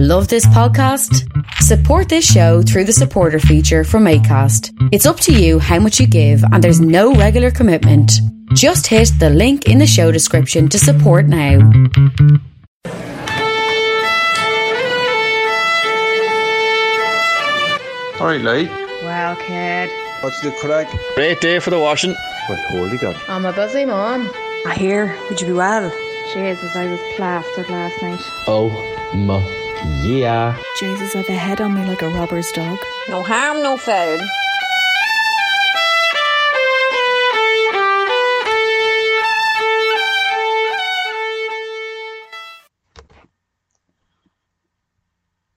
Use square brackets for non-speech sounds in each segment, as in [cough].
Love this podcast? Support this show through the supporter feature from ACAST. It's up to you how much you give, and there's no regular commitment. Just hit the link in the show description to support now. All right, like. Well, kid. What's the crack? Great day for the washing. My holy God. I'm a busy mom. I hear. Would you be well? Jesus, I was plastered last night. Oh my yeah. Jesus, I've a head on me like a robber's dog. No harm, no foul.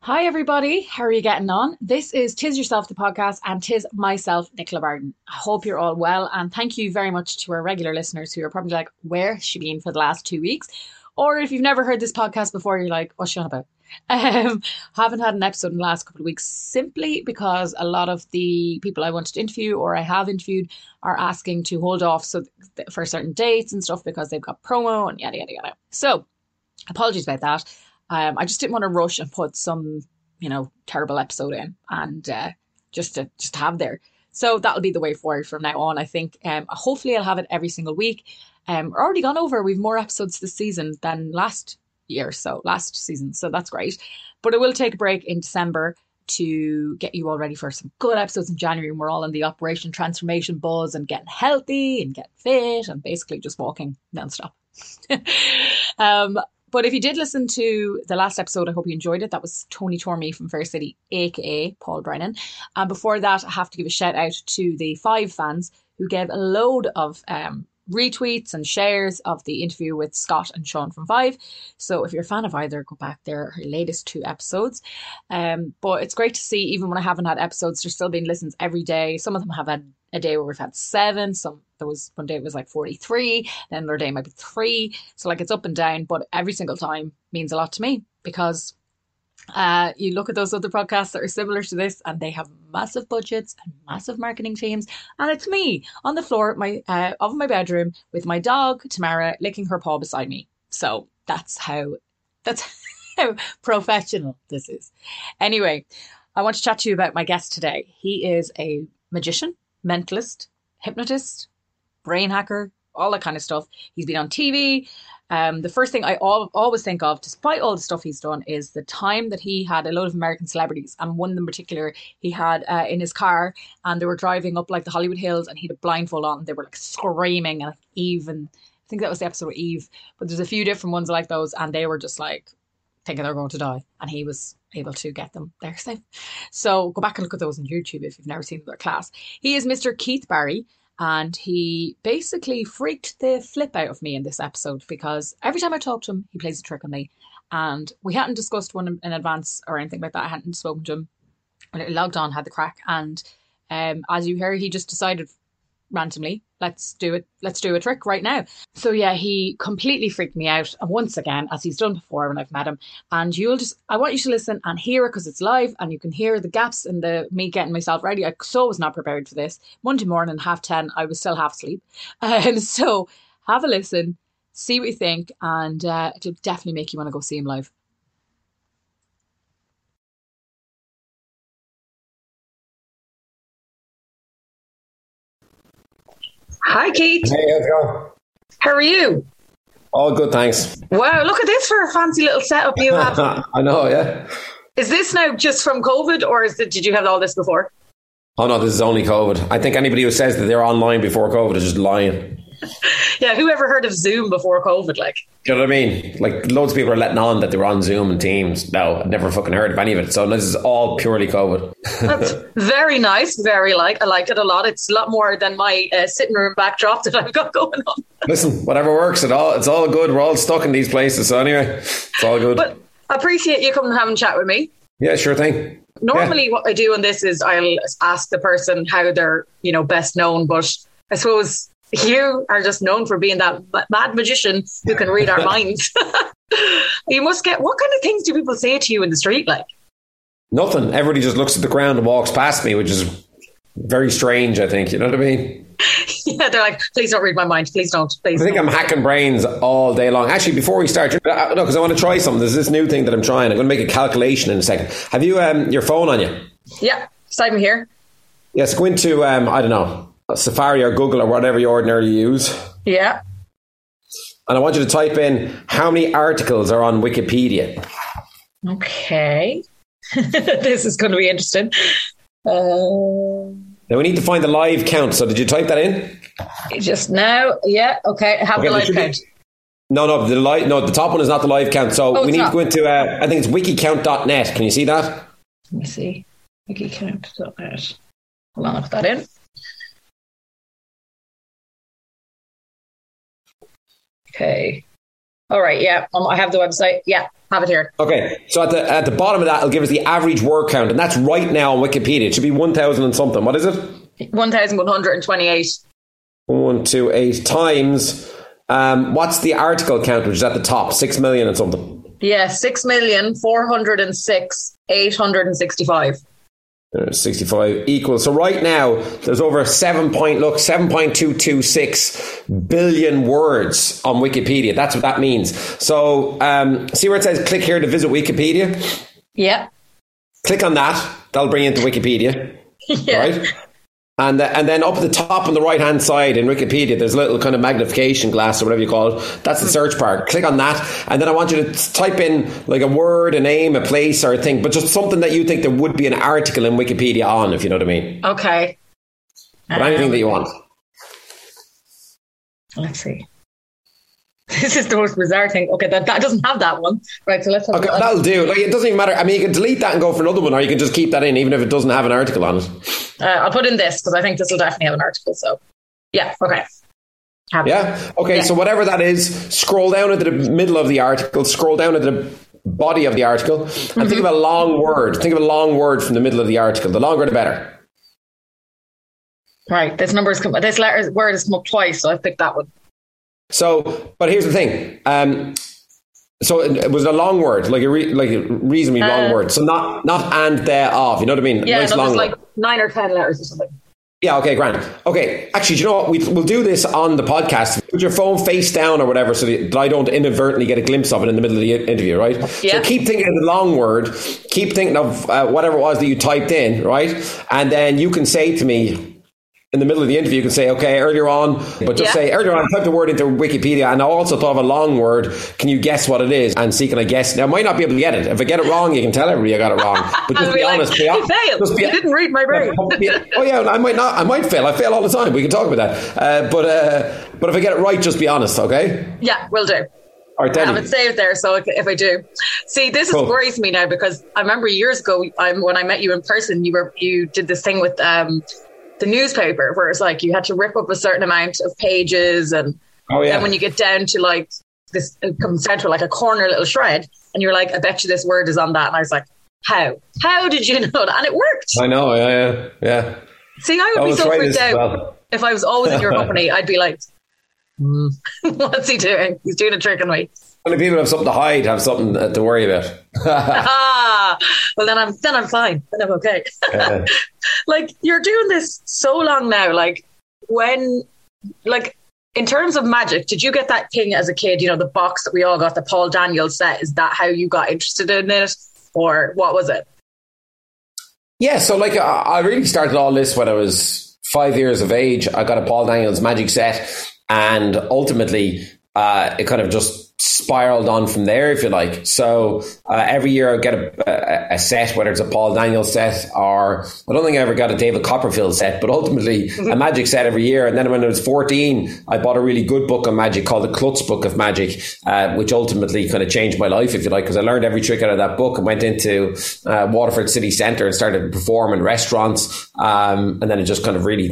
Hi, everybody. How are you getting on? This is Tis Yourself, the podcast, and Tis myself, Nicola Barden. I hope you're all well, and thank you very much to our regular listeners who are probably like, where has she been for the last two weeks? Or if you've never heard this podcast before, you're like, what's she on about? Um, [laughs] haven't had an episode in the last couple of weeks simply because a lot of the people I wanted to interview or I have interviewed are asking to hold off so for certain dates and stuff because they've got promo and yada yada yada. So apologies about that. Um, I just didn't want to rush and put some, you know, terrible episode in and uh, just to just have there. So that'll be the way forward from now on. I think. Um, hopefully, I'll have it every single week. Um, we're already gone over. We've more episodes this season than last year, so last season. So that's great. But I will take a break in December to get you all ready for some good episodes in January. And we're all in the operation transformation buzz and getting healthy and getting fit and basically just walking nonstop. [laughs] um, but if you did listen to the last episode, I hope you enjoyed it. That was Tony Tormey from Fair City, aka Paul Brennan. And before that, I have to give a shout out to the five fans who gave a load of um, retweets and shares of the interview with Scott and Sean from Five. So if you're a fan of either, go back there, her latest two episodes. Um, but it's great to see, even when I haven't had episodes, there's still been listens every day. Some of them have had a day where we've had seven. Some there was one day it was like 43, then another day might be three. So like it's up and down, but every single time means a lot to me because uh, you look at those other podcasts that are similar to this, and they have massive budgets and massive marketing teams, and it's me on the floor my uh, of my bedroom with my dog Tamara licking her paw beside me. So that's how that's [laughs] how professional this is. Anyway, I want to chat to you about my guest today. He is a magician, mentalist, hypnotist, brain hacker, all that kind of stuff. He's been on TV. Um, the first thing I al- always think of, despite all the stuff he's done, is the time that he had a lot of American celebrities, and one in particular he had uh, in his car, and they were driving up like the Hollywood Hills, and he had a blindfold on. and They were like screaming, and even I think that was the episode with Eve, but there's a few different ones like those, and they were just like thinking they're going to die, and he was able to get them there safe. [laughs] So go back and look at those on YouTube if you've never seen their class. He is Mr. Keith Barry and he basically freaked the flip out of me in this episode because every time I talk to him, he plays a trick on me. And we hadn't discussed one in advance or anything like that. I hadn't spoken to him. I logged on, had the crack, and um, as you hear, he just decided randomly, let's do it, let's do a trick right now. So yeah, he completely freaked me out. And once again, as he's done before when I've met him, and you'll just, I want you to listen and hear it because it's live and you can hear the gaps in the me getting myself ready. I so was not prepared for this. Monday morning, half 10, I was still half asleep. [laughs] Um, so have a listen, see what you think, and uh, it'll definitely make you want to go see him live. Hi, Keith. Hey, how's it going? How are you? All good, thanks. Wow, look at this for a fancy little setup you have. [laughs] I know, yeah. Is this now just from COVID, or is it, did you have all this before? Oh no, this is only COVID. I think anybody who says that they're online before COVID is just lying. [laughs] yeah, who ever heard of Zoom before COVID? Like, you know what I mean? Like loads of people are letting on that they're on Zoom and Teams. No, I've never fucking heard of any of it. So this is all purely COVID. [laughs] that's very nice. Very like. I like it a lot. It's a lot more than my uh, sitting room backdrop that I've got [laughs] going on. Listen, whatever works, it all it's all good. We're all stuck in these places. So anyway, it's all good. But I appreciate you coming and having a chat with me. yeah, sure thing. Normally, what I do on this is I'll ask the person how they're, you know, best known. But I suppose you are just known for being that mad magician who can read our [laughs] minds. [laughs] you must get what kind of things do people say to you in the street? Like, Nothing. Everybody just looks at the ground and walks past me, which is very strange. I think you know what I mean. [laughs] yeah, they're like, please don't read my mind. Please don't. Please. I think don't. I'm hacking brains all day long. Actually, before we start, no, because I want to try something. There's this new thing that I'm trying. I'm going to make a calculation in a second. Have you um, your phone on you? Yeah, me here. Yes, go into um, I don't know Safari or Google or whatever you ordinarily use, Yeah. and I want you to type in how many articles are on Wikipedia. Okay. [laughs] this is going to be interesting. Uh, Now we need to find the live count. So did you type that in? just now. Yeah. Okay. Have Okay, the live should be- count. No, no, the live, no, the top one is not the live count. So Oh, we need not. to go into. Uh, I think it's wikicount.net. Can you see that? Let me see. Wiki count. Hold on, I'll put that in. Okay. All right. Yeah. Um, I have the website. Yeah. Have it here. Okay, so at the at the bottom of that, it'll give us the average word count, and that's right now on Wikipedia. It should be one thousand and something. What is it? 1,128. One, two, eight times. Um, what's the article count, which is at the top? Six million and something. Yeah. 6,406,865. Uh, 65 equals. So right now, there's over 7 point, look, 7.226 billion words on Wikipedia. That's what that means. So um, see where it says click here to visit Wikipedia? Yeah. Click on that. That'll bring you into Wikipedia. [laughs] Yeah. Right? And, uh, and then up at the top on the right hand side in Wikipedia, there's a little kind of magnification glass or whatever you call it. That's the search bar. Click on that. And then I want you to type in like a word, a name, a place, or a thing, but just something that you think there would be an article in Wikipedia on, if you know what I mean. Okay. But anything that you want. Let's see. [laughs] This is the most bizarre thing. Okay, that, that doesn't have that one. Right, so let's have Okay, that. that'll do. Like it doesn't even matter. I mean, you can delete that and go for another one, or you can just keep that in, even if it doesn't have an article on it. Uh, I'll put in this because I think this will definitely have an article. So, yeah, okay. Have. Yeah. Okay. Yeah. So whatever that is, scroll down into the middle of the article. Scroll down into the body of the article, and Mm-hmm. think of a long word. Think of a long word from the middle of the article. The longer, the better. Right, this number is come, this letter word has come up twice, so I picked that one. So, but here's the thing. Um, so it was a long word, like a re- like a reasonably long Uh, word. So not not and there of. You know what I mean? Yeah, nice long like nine or ten letters or something. Yeah, okay, grand. Okay, actually, do you know what? We, we'll do this on the podcast. Put your phone face down or whatever so that I don't inadvertently get a glimpse of it in the middle of the interview, right? Yeah. So keep thinking of the long word, keep thinking of uh, whatever it was that you typed in, right? And then you can say to me, in the middle of the interview, you can say, okay, earlier on, but just Yeah. say, earlier on, I typed the word into Wikipedia and I also thought of a long word. Can you guess what it is? And see, can I guess? Now, I might not be able to get it. If I get it wrong, you can tell everybody I got it wrong. But just be, like, honest. be "You failed. just be- You didn't read my brain." [laughs] oh yeah, I might not. I might fail. I fail all the time. We can talk about that. Uh, but uh, but if I get it right, just be honest, okay? Yeah, will do. All right, I have it saved there, so if- if I do, see, this is Cool. worries me now because I remember years ago, I'm, when I met you in person, you were you did this thing with um, the newspaper where it's like you had to rip up a certain amount of pages, and Oh yeah. then when you get down to like this, it comes down to like a corner little shred, and you're like, I bet you this word is on that, and I was like, how? How did you [laughs] know that? And it worked. I know. Yeah, yeah, yeah. See, I would I be so freaked out well. if I was always in your [laughs] company. I'd be like, hmm, [laughs] what's he doing? He's doing a trick on me. Only people have something to hide have something to worry about. [laughs] ah, well then I'm then I'm fine. Then I'm okay. Yeah. [laughs] like you're doing this so long now. Like when, like in terms of magic, did you get that thing as a kid? You know, the box that we all got, the Paul Daniels set. Is that how you got interested in it, or what was it? Yeah, so like I I really started all this when I was five years of age. I got a Paul Daniels magic set, and ultimately, uh, it kind of just spiraled on from there, if you like. So uh, every year I get a, a, set, whether it's a Paul Daniels set or I don't think I ever got a David Copperfield set, but ultimately a magic set every year. And then when I was 14, I bought a really good book on magic called the Klutz Book of Magic, uh, which ultimately kind of changed my life, if you like, because I learned every trick out of that book and went into uh, Waterford City Centre and started to perform in restaurants. Um, and then it just kind of really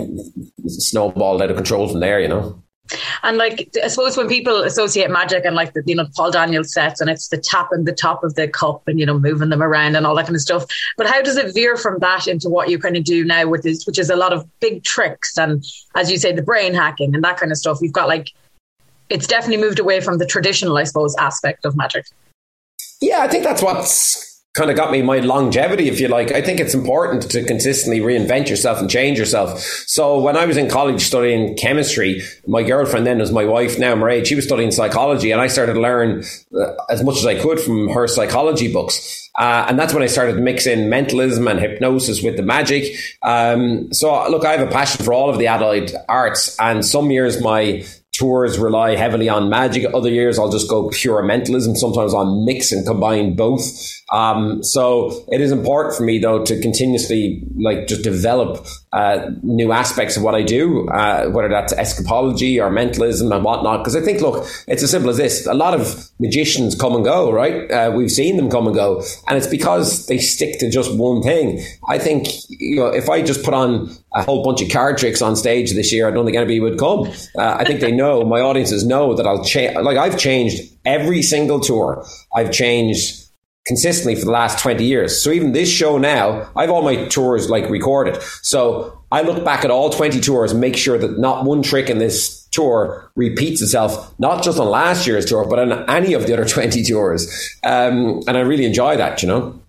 snowballed out of control from there, you know. And like, I suppose when people associate magic and like the, you know, Paul Daniels sets and it's the tapping the top of the cup and, you know, moving them around and all that kind of stuff. But how does it veer from that into what you kind of do now with this, which is a lot of big tricks and, as you say, the brain hacking and that kind of stuff? You've got like, it's definitely moved away from the traditional, I suppose, aspect of magic. Yeah, I think that's what's kind of got me my longevity, if you like. I think it's important to consistently reinvent yourself and change yourself. So when I was in college studying chemistry, my girlfriend then was my wife, now Mairead, she was studying psychology, and I started to learn uh, as much as I could from her psychology books. Uh, and that's when I started mixing mentalism and hypnosis with the magic. Um, so, look, I have a passion for all of the allied arts, and some years my tours rely heavily on magic. Other years, I'll just go pure mentalism. Sometimes I'll mix and combine both. Um, so it is important for me though to continuously like just develop uh, new aspects of what I do, uh, whether that's escapology or mentalism and whatnot. Because I think, look, it's as simple as this: a lot of magicians come and go, right? Uh, we've seen them come and go, and it's because they stick to just one thing. I think you know if I just put on a whole bunch of card tricks on stage this year, I don't think anybody would come. Uh, I think they know my audiences know that I'll change. Like I've changed every single tour. I've changed consistently for the last 20 years. So even this show now, I have all my tours like recorded. So I look back at all 20 tours and make sure that not one trick in this tour repeats itself, not just on last year's tour, but on any of the other [laughs] 20 tours. Um, and I really enjoy that, you know.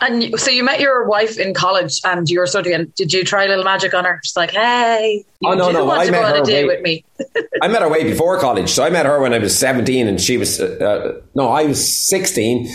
And so you met your wife in college and you were studying. Did you try a little magic on her? She's like, hey, you oh, no, no. want I to met go on her a date way- with me? [laughs] I met her way before college. So I met her when I was 17 and she was, uh, no, I was 16.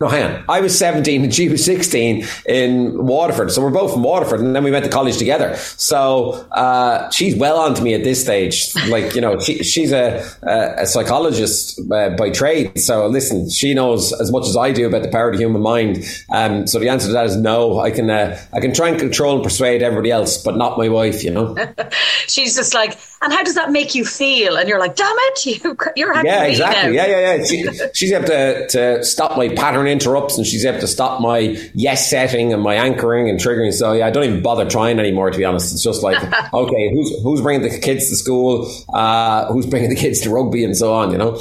No, hang on. I was 17 and she was 16 in Waterford. So we're both from Waterford and then we went to college together. So uh, she's well on to me at this stage. Like, you know, she, she's a, a, psychologist uh, by trade. So listen, she knows as much as I do about the power of the human mind. Um, so the answer to that is no. I can, uh, I can try and control and persuade everybody else, but not my wife, you know? [laughs] She's just like, and how does that make you feel? And you're like, damn it, [laughs] you, you're happy Yeah, exactly. now. Yeah, yeah, yeah. She, she's able to, to stop my pattern interrupts and she's able to stop my yes setting and my anchoring and triggering. So yeah, I don't even bother trying anymore, to be honest. It's just like, [laughs] okay, who's, who's bringing the kids to school? Uh, who's bringing the kids to rugby and so on, you know?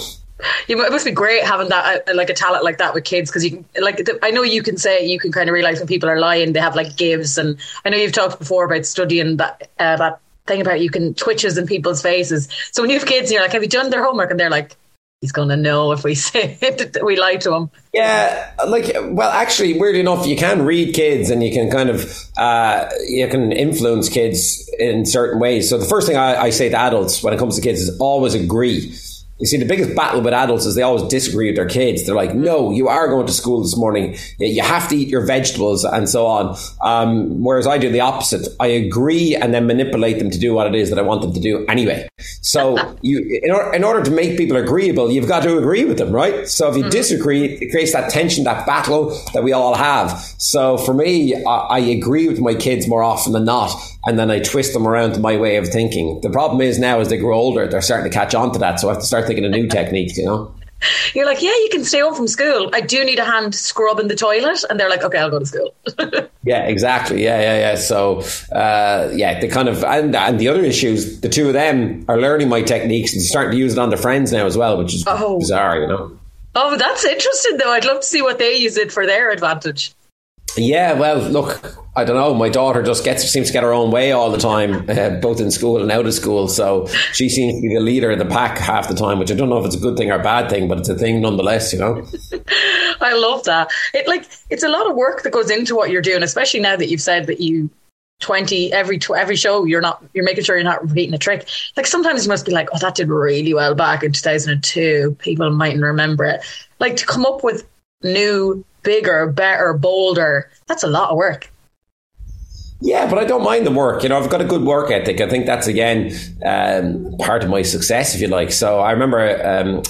You, it must be great having that, uh, like a talent like that with kids, because you can, like, the, I know you can say you can kind of realize when people are lying. They have like gives, and I know you've talked before about studying that uh, that thing about you can twitches in people's faces. So when you have kids, and you're like, "Have you done their homework?" and they're like, "He's going to know if we [laughs] say that we lie to him." Yeah, like well, actually, weird enough, you can read kids and you can kind of uh, you can influence kids in certain ways. So the first thing I, I say to adults when it comes to kids is always agree. You see, the biggest battle with adults is they always disagree with their kids. They're like, "No, you are going to school this morning. You have to eat your vegetables and so on." Um, whereas I do the opposite. I agree and then manipulate them to do what it is that I want them to do anyway. So [laughs] you, in, or, in order to make people agreeable, you've got to agree with them, right? So if you disagree, it creates that tension, that battle that we all have. So for me, I, I agree with my kids more often than not, and then I twist them around to my way of thinking. The problem is now, as they grow older, they're starting to catch on to that. So I have to start thinking of new techniques, you know. [laughs] You're like, "Yeah, you can stay home from school. I do need a hand scrubbing the toilet," and they're like, "Okay, I'll go to school." [laughs] Yeah, exactly. Yeah, yeah, yeah. So, uh, yeah, they kind of, and, and the other issues, the two of them are learning my techniques and starting to use it on their friends now as well, which is Oh. bizarre, you know. oh, that's interesting, though. I'd love to see what they use it for their advantage. Yeah, well, look, I don't know. My daughter just gets seems to get her own way all the time, [laughs] uh, both in school and out of school. So she seems to be the leader of the pack half the time, which I don't know if it's a good thing or a bad thing, but it's a thing nonetheless, you know. [laughs] I love that. It like it's a lot of work that goes into what you're doing, especially now that you've said that you twenty every tw- every show you're not you're making sure you're not repeating a trick. Like sometimes you must be like, oh, that did really well back in 2002. People mightn't remember it. Like to come up with new, bigger, better, bolder. That's a lot of work. Yeah, but I don't mind the work. You know, I've got a good work ethic. I think that's again um, part of my success, if you like. So I remember, um,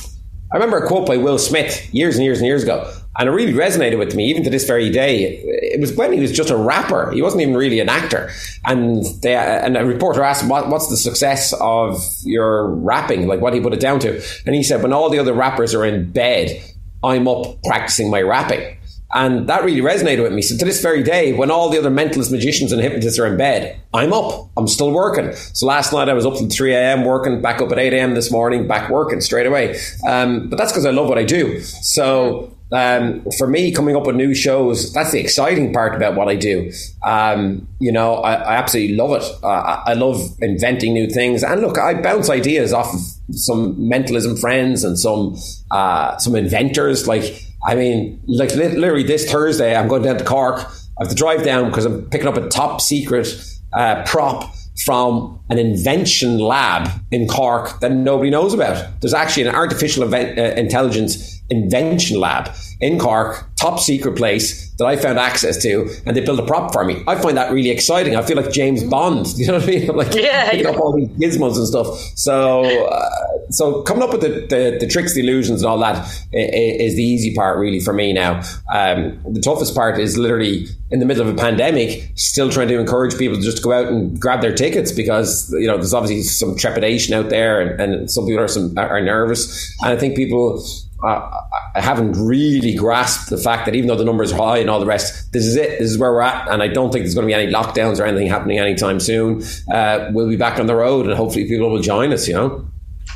I remember a quote by Will Smith years and years and years ago, and it really resonated with me, even to this very day. It was when he was just a rapper; he wasn't even really an actor. And they, and a reporter asked what, "What's the success of your rapping? Like, what you put it down to?" And he said, "When all the other rappers are in bed, I'm up practicing my rapping." And that really resonated with me. So to this very day, when all the other mentalist magicians and hypnotists are in bed, I'm up. I'm still working. So last night I was up till 3 a.m. working, back up at 8 a.m. this morning, back working straight away. Um, but that's because I love what I do. So um, for me, coming up with new shows, that's the exciting part about what I do. Um, you know, I, I absolutely love it. Uh, I love inventing new things. And look, I bounce ideas off of some mentalism friends and some uh, some inventors. Like I mean, like literally this Thursday, I'm going down to Cork. I have to drive down because I'm picking up a top secret uh, prop from an invention lab in Cork that nobody knows about. There's actually an artificial event, uh, intelligence invention lab in Cork, top secret place that I found access to, and they built a prop for me. I find that really exciting. I feel like James Bond. [laughs] You know what I mean? I'm like yeah, picking yeah. up all these gizmos and stuff. So, uh, so coming up with the, the, the, tricks, the illusions, and all that is the easy part, really, for me now. Um, the toughest part is literally in the middle of a pandemic, still trying to encourage people to just go out and grab their tickets because you know there's obviously some trepidation out there, and, and some people are some are nervous, and I think people uh, I haven't really grasped the fact that even though the numbers are high and all the rest, this is it. This is where we're at, and I don't think there's going to be any lockdowns or anything happening anytime soon. Uh, we'll be back on the road, and hopefully people will join us. You know.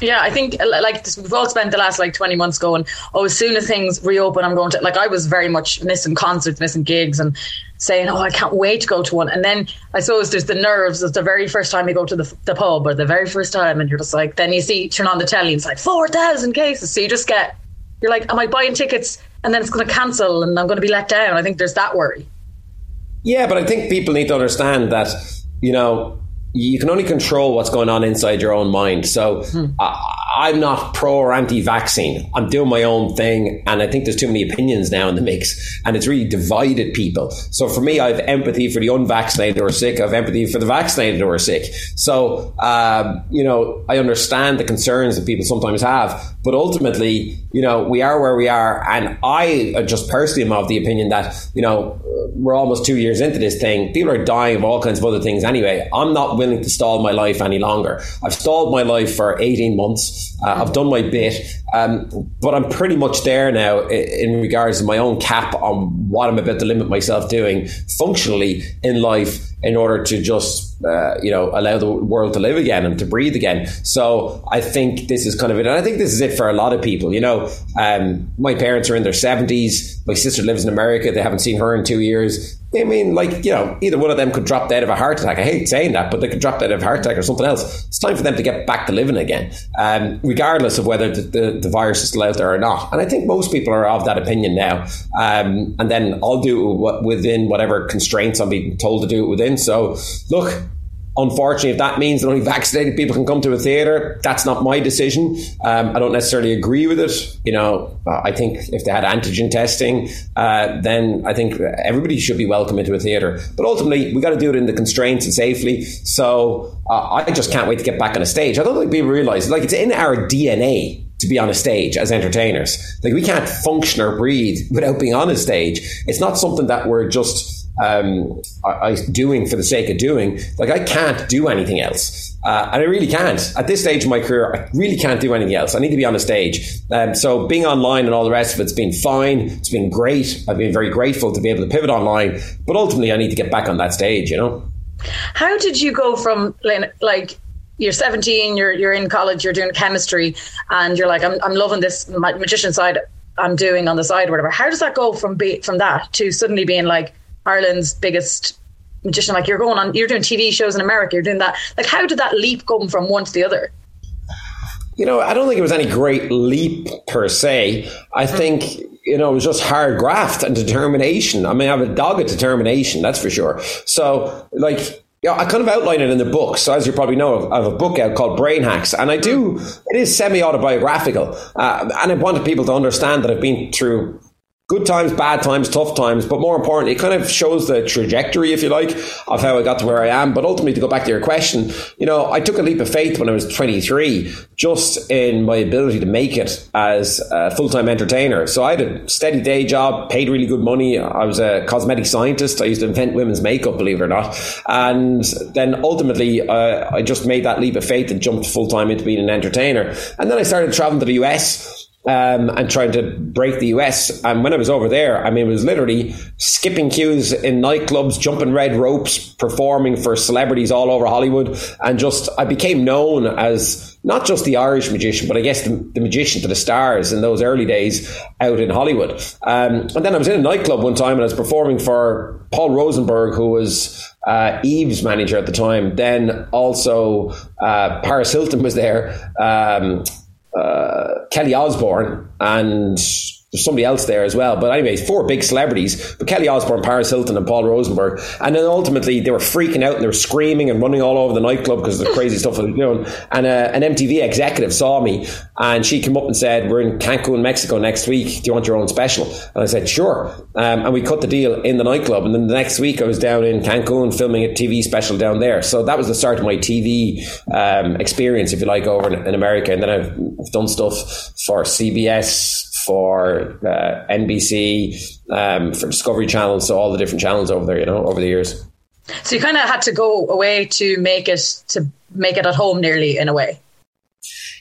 Yeah, I think like we've all spent the last like 20 months going, oh, as soon as things reopen, I'm going to, like, I was very much missing concerts, missing gigs, and saying, oh, I can't wait to go to one. And then I suppose there's the nerves of the very first time you go to the, the pub or the very first time, and you're just like, then you see, turn on the telly, and it's like 4,000 cases. So you just get you're like, am I buying tickets and then it's going to cancel and I'm going to be let down? I think there's that worry. Yeah, but I think people need to understand that, you know, you can only control what's going on inside your own mind. So hmm. I, am not pro or anti vaccine. I'm doing my own thing. And I think there's too many opinions now in the mix. And it's really divided people. So for me, I have empathy for the unvaccinated who are sick. I have empathy for the vaccinated who are sick. So, um, you know, I understand the concerns that people sometimes have. But ultimately, you know, we are where we are. And I just personally am of the opinion that, you know, we're almost two years into this thing. People are dying of all kinds of other things anyway. I'm not willing to stall my life any longer. I've stalled my life for 18 months. Uh, I've done my bit, um, but I'm pretty much there now in regards to my own cap on what I'm about to limit myself doing functionally in life in order to just uh, you know allow the world to live again and to breathe again. So I think this is kind of it, and I think this is it for a lot of people. You know, um, my parents are in their seventies. My sister lives in America. They haven't seen her in two years. I mean, like, you know, either one of them could drop dead of a heart attack. I hate saying that, but they could drop dead of a heart attack or something else. It's time for them to get back to living again, um, regardless of whether the, the, the, virus is still out there or not. And I think most people are of that opinion now. Um, and then I'll do it within whatever constraints I'm being told to do it within. So, look, Unfortunately, if that means that only vaccinated people can come to a theatre, that's not my decision. Um, I don't necessarily agree with it. You know, I think if they had antigen testing, uh, then I think everybody should be welcome into a theatre. But ultimately, we got to do it in the constraints and safely. So uh, I just can't wait to get back on a stage. I don't think people realise, like, it's in our DNA to be on a stage as entertainers. Like, we can't function or breathe without being on a stage. It's not something that we're just um, I, I, doing for the sake of doing. Like I can't do anything else, uh, and I really can't at this stage of my career. I really can't do anything else. I need to be on a stage. Um, so being online and all the rest of it's been fine. It's been great. I've been very grateful to be able to pivot online, but ultimately I need to get back on that stage. You know. How did you go from like? You're 17. You're you're in college. You're doing chemistry, and you're like, I'm I'm loving this magician side. I'm doing on the side, or whatever. How does that go from be from that to suddenly being like, Ireland's biggest magician. Like you're going on, you're doing TV shows in America. You're doing that. Like how did that leap come from one to the other? You know, I don't think it was any great leap per se. I hmm. think you know, it was just hard graft and determination. I mean, I have a dogged determination, that's for sure. So, like, yeah, I kind of outline it in the book. So, as you probably know, I have a book out called Brain Hacks, and I do. It is semi autobiographical, uh, and I wanted people to understand that I've been through good times, bad times, tough times, but more importantly, it kind of shows the trajectory, if you like, of how I got to where I am. But ultimately, to go back to your question, you know, I took a leap of faith when I was 23, just in my ability to make it as a full time entertainer. So I had a steady day job, paid really good money. I was a cosmetic scientist. I used to invent women's makeup, believe it or not. And then ultimately, uh, I just made that leap of faith and jumped full time into being an entertainer. And then I started traveling to the US um, and trying to break the US. And when I was over there, I mean, it was literally skipping queues in nightclubs, jumping red ropes, performing for celebrities all over Hollywood. And just, I became known as not just the Irish magician, but I guess the, the magician to the stars in those early days out in Hollywood. Um, and then I was in a nightclub one time and I was performing for Paul Rosenberg, who was uh, Eve's manager at the time. Then also uh, Paris Hilton was there. Um, uh, Kelly Osbourne and there's somebody else there as well. But anyway, four big celebrities, but Kelly Osbourne, Paris Hilton, and Paul Rosenberg. And then ultimately they were freaking out and they were screaming and running all over the nightclub because of the crazy stuff they were doing. And uh, an MTV executive saw me and she came up and said, "We're in Cancun, Mexico next week. Do you want your own special?" And I said, "Sure." Um, and we cut the deal in the nightclub. And then the next week I was down in Cancun filming a TV special down there. So that was the start of my TV um, experience, if you like, over in, in America. And then I've done stuff for CBS for uh, NBC, um, for Discovery Channel, so all the different channels over there, you know, over the years. So you kind of had to go away to make it to make it at home, nearly in a way.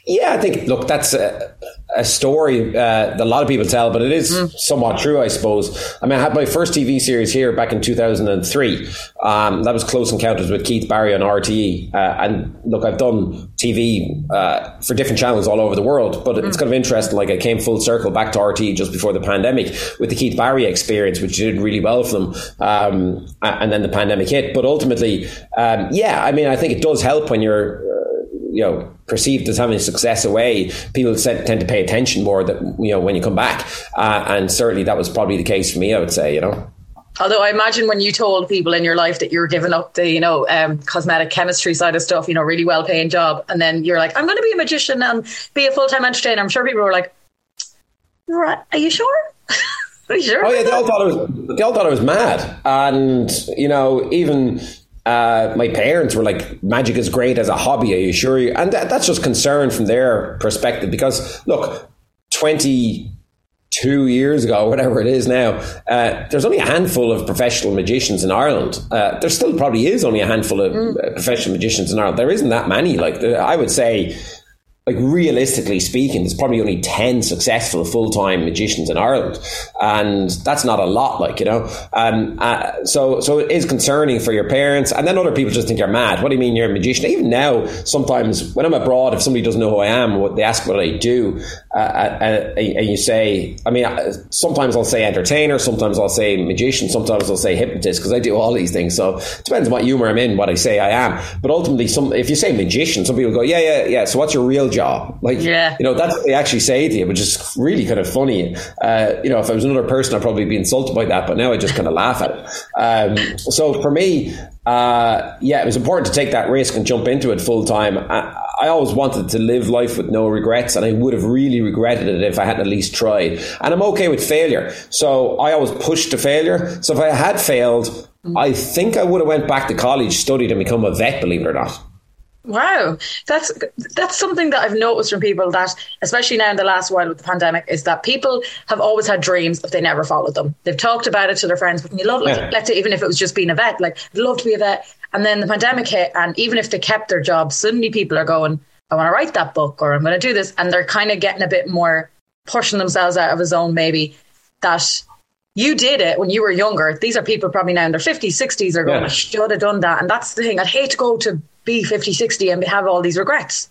Yeah, I think. Look, that's a, a story uh, that a lot of people tell, but it is mm. somewhat true, I suppose. I mean, I had my first TV series here back in 2003. Um, that was Close Encounters with Keith Barry on RTE. Uh, and look, I've done TV uh, for different channels all over the world, but mm. it's kind of interesting. Like, I came full circle back to RTE just before the pandemic with the Keith Barry experience, which did really well for them. Um, and then the pandemic hit. But ultimately, um, yeah, I mean, I think it does help when you're you know perceived as having success away, people tend to pay attention more that you know when you come back, uh, and certainly that was probably the case for me. I would say, you know. Although I imagine when you told people in your life that you were giving up the, you know, um, cosmetic chemistry side of stuff, you know, really well paying job, and then you're like, I'm going to be a magician and be a full time entertainer. I'm sure people were like, right, are you sure? [laughs] are you sure? Oh yeah, they all thought I was, they all thought I was mad, and you know, even uh, my parents were like, magic is great as a hobby, are you sure? You? And that, that's just concern from their perspective because, look, 22 years ago, [laughs] whatever it is now, uh, there's only a handful of professional magicians in Ireland. Uh, there still probably is only a handful of mm. professional magicians in Ireland. There isn't that many. Like, I would say, like realistically speaking, there's probably only 10 successful full time magicians in Ireland. And that's not a lot, like, you know. Um, uh, so, so it is concerning for your parents. And then other people just think you're mad. What do you mean you're a magician? Even now, sometimes when I'm abroad, if somebody doesn't know who I am, what they ask what I do, uh, uh, uh and you say, I mean, uh, sometimes I'll say entertainer, sometimes I'll say magician, sometimes I'll say hypnotist, because I do all these things. So it depends on what humor I'm in, what I say I am. But ultimately, some if you say magician, some people go, yeah, yeah, yeah. So what's your real job. Like, yeah. you know, that's what they actually say to you, which is really kind of funny. Uh, you know, if I was another person, I'd probably be insulted by that, but now I just kind of laugh at it. Um, so for me, uh, yeah, it was important to take that risk and jump into it full time. I, I, always wanted to live life with no regrets, and I would have really regretted it if I hadn't at least tried. And I'm okay with failure, so I always pushed to failure. So if I had failed, mm. I think I would have went back to college, studied, and become a vet. Believe it or not. Wow, that's that's something that I've noticed from people that, especially now in the last while with the pandemic, is that people have always had dreams, but they never followed them. They've talked about it to their friends, but you love, like, yeah. let's say, even if it was just being a vet, like I'd love to be a vet, and then the pandemic hit, and even if they kept their job, suddenly people are going, I want to write that book, or I'm going to do this, and they're kind of getting a bit more pushing themselves out of a zone, maybe that you did it when you were younger. These are people probably now in their 50s, 60s are going, yeah. I should have done that. And that's the thing. I'd hate to go to be 50, 60 and have all these regrets.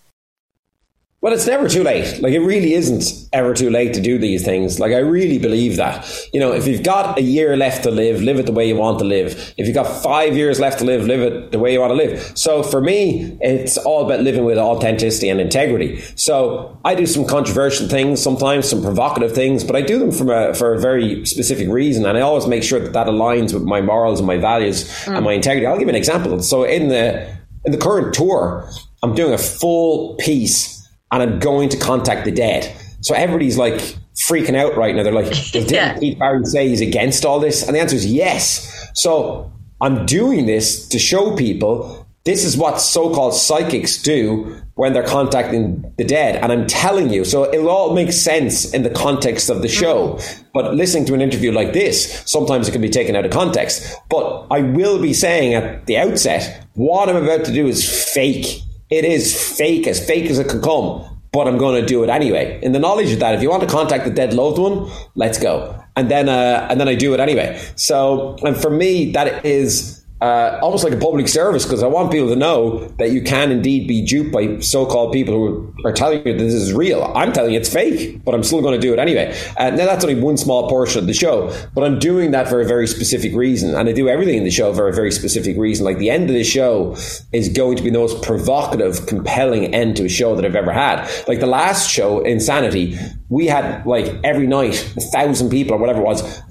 Well, it's never too late. Like, it really isn't ever too late to do these things. Like, I really believe that. You know, if you've got a year left to live, live it the way you want to live. If you've got five years left to live, live it the way you want to live. So, for me, it's all about living with authenticity and integrity. So, I do some controversial things sometimes, some provocative things, but I do them from a, for a very specific reason. And I always make sure that that aligns with my morals and my values mm. and my integrity. I'll give you an example. So, in the, in the current tour, I'm doing a full piece and I'm going to contact the dead. So everybody's like freaking out right now. They're like, [laughs] did yeah. Keith Barry say he's against all this? And the answer is yes. So I'm doing this to show people this is what so-called psychics do when they're contacting the dead. And I'm telling you, so it'll all make sense in the context of the show. Mm-hmm. But listening to an interview like this, sometimes it can be taken out of context. But I will be saying at the outset, what I'm about to do is fake. It is fake, as fake as it can come. But I'm going to do it anyway. In the knowledge of that, if you want to contact the dead loved one, let's go. And then, uh, and then I do it anyway. So, and for me, that is uh, almost like a public service because I want people to know that you can indeed be duped by so-called people who are telling you that this is real. I'm telling you it's fake, but I'm still going to do it anyway. Uh, now that's only one small portion of the show, but I'm doing that for a very specific reason, and I do everything in the show for a very specific reason. Like the end of the show is going to be the most provocative, compelling end to a show that I've ever had. Like the last show, Insanity, we had like every night a thousand people or whatever it was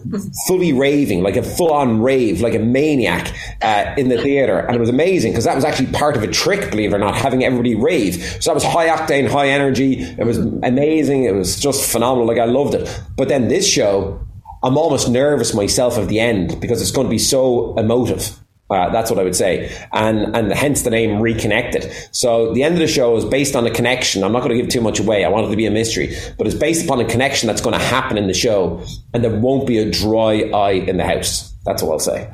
fully raving like a full-on rave like a maniac uh, in the theater. And it was amazing because that was actually part of a trick believe it or not having everybody rave. So that was high octane high energy. It was amazing. It was just phenomenal. Like i loved it. But then this show i'm almost nervous myself at the end because it's going to be so emotive uh, that's what I would say, and and hence the name Reconnected. So the end of the show is based on a connection. I'm not going to give too much away. I want it to be a mystery, but it's based upon a connection that's going to happen in the show, and there won't be a dry eye in the house. That's all I'll say.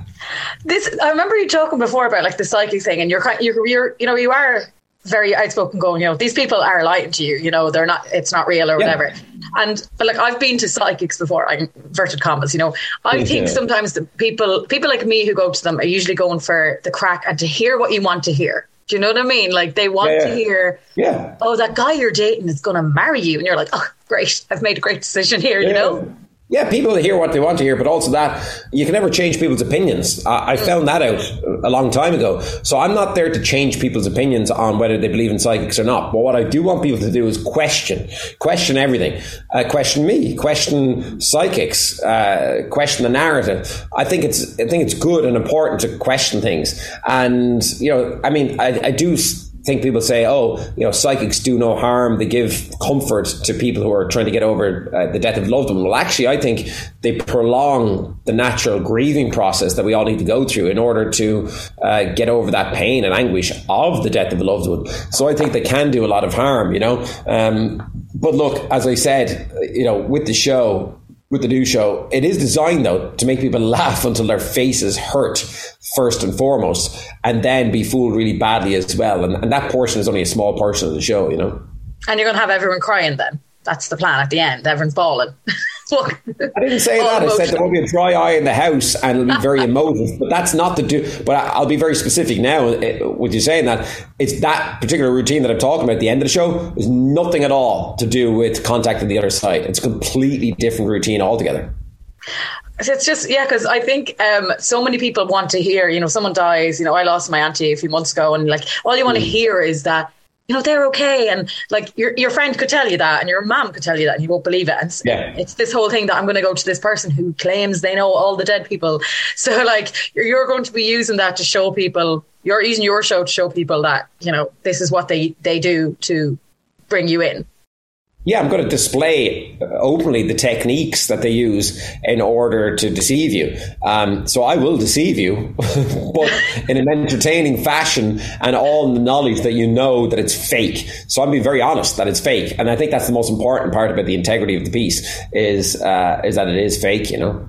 This I remember you talking before about like the psychic thing, and you're you're, you're you know you are very outspoken going, you know, these people are lying to you, you know, they're not, it's not real or yeah. whatever. And, but like, I've been to psychics before, I inverted commas, you know, I yeah. think sometimes the people, people like me who go to them are usually going for the crack and to hear what you want to hear. Do you know what I mean? Like they want yeah, to hear, yeah. oh, that guy you're dating is going to marry you. And you're like, oh, great. I've made a great decision here, you know? Yeah, people hear what they want to hear, but also that you can never change people's opinions. I, I, found that out a long time ago. So I'm not there to change people's opinions on whether they believe in psychics or not. But what I do want people to do is question, question everything, uh, question me, question psychics, uh, question the narrative. I think it's I think it's good and important to question things. And you know, I mean, I, I do think people say, oh, you know, psychics do no harm. They give comfort to people who are trying to get over uh, the death of loved one. Well, actually, I think they prolong the natural grieving process that we all need to go through in order to uh, get over that pain and anguish of the death of a loved one. So I think they can do a lot of harm, you know. Um, but look, as I said, you know, with the show, with the new show. It is designed though to make people laugh until their faces hurt first and foremost, and then be fooled really badly as well. And, and that portion is only a small portion of the show, you know. And you're going to have everyone crying then. That's the plan at the end. Everyone's bawling. [laughs] I didn't say that. I said there will be a dry eye in the house and it'll be very [laughs] emotive. But that's not the do. But I'll be very specific now eh, with you saying that it's that particular routine that I'm talking about at the end of the show is nothing at all to do with contacting the other side. It's a completely different routine altogether. It's just yeah, because I think um, so many people want to hear. You know, someone dies. You know, I lost my auntie a few months ago, and like all you want to mm. hear is that you know, they're okay. And like your, your friend could tell you that and your mom could tell you that and you won't believe it. And yeah. it's this whole thing that I'm going to go to this person who claims they know all the dead people. [laughs] So like you're, you're going to be using that to show people, you're using your show to show people that, you know, this is what they, they do to bring you in yeah, I'm going to display openly the techniques that they use in order to deceive you. Um, so I will deceive you, [laughs] but in an entertaining fashion and all the knowledge that you know that it's fake. So I'm being very honest that it's fake, and I think that's the most important part about the integrity of the piece is uh, is that it is fake. You know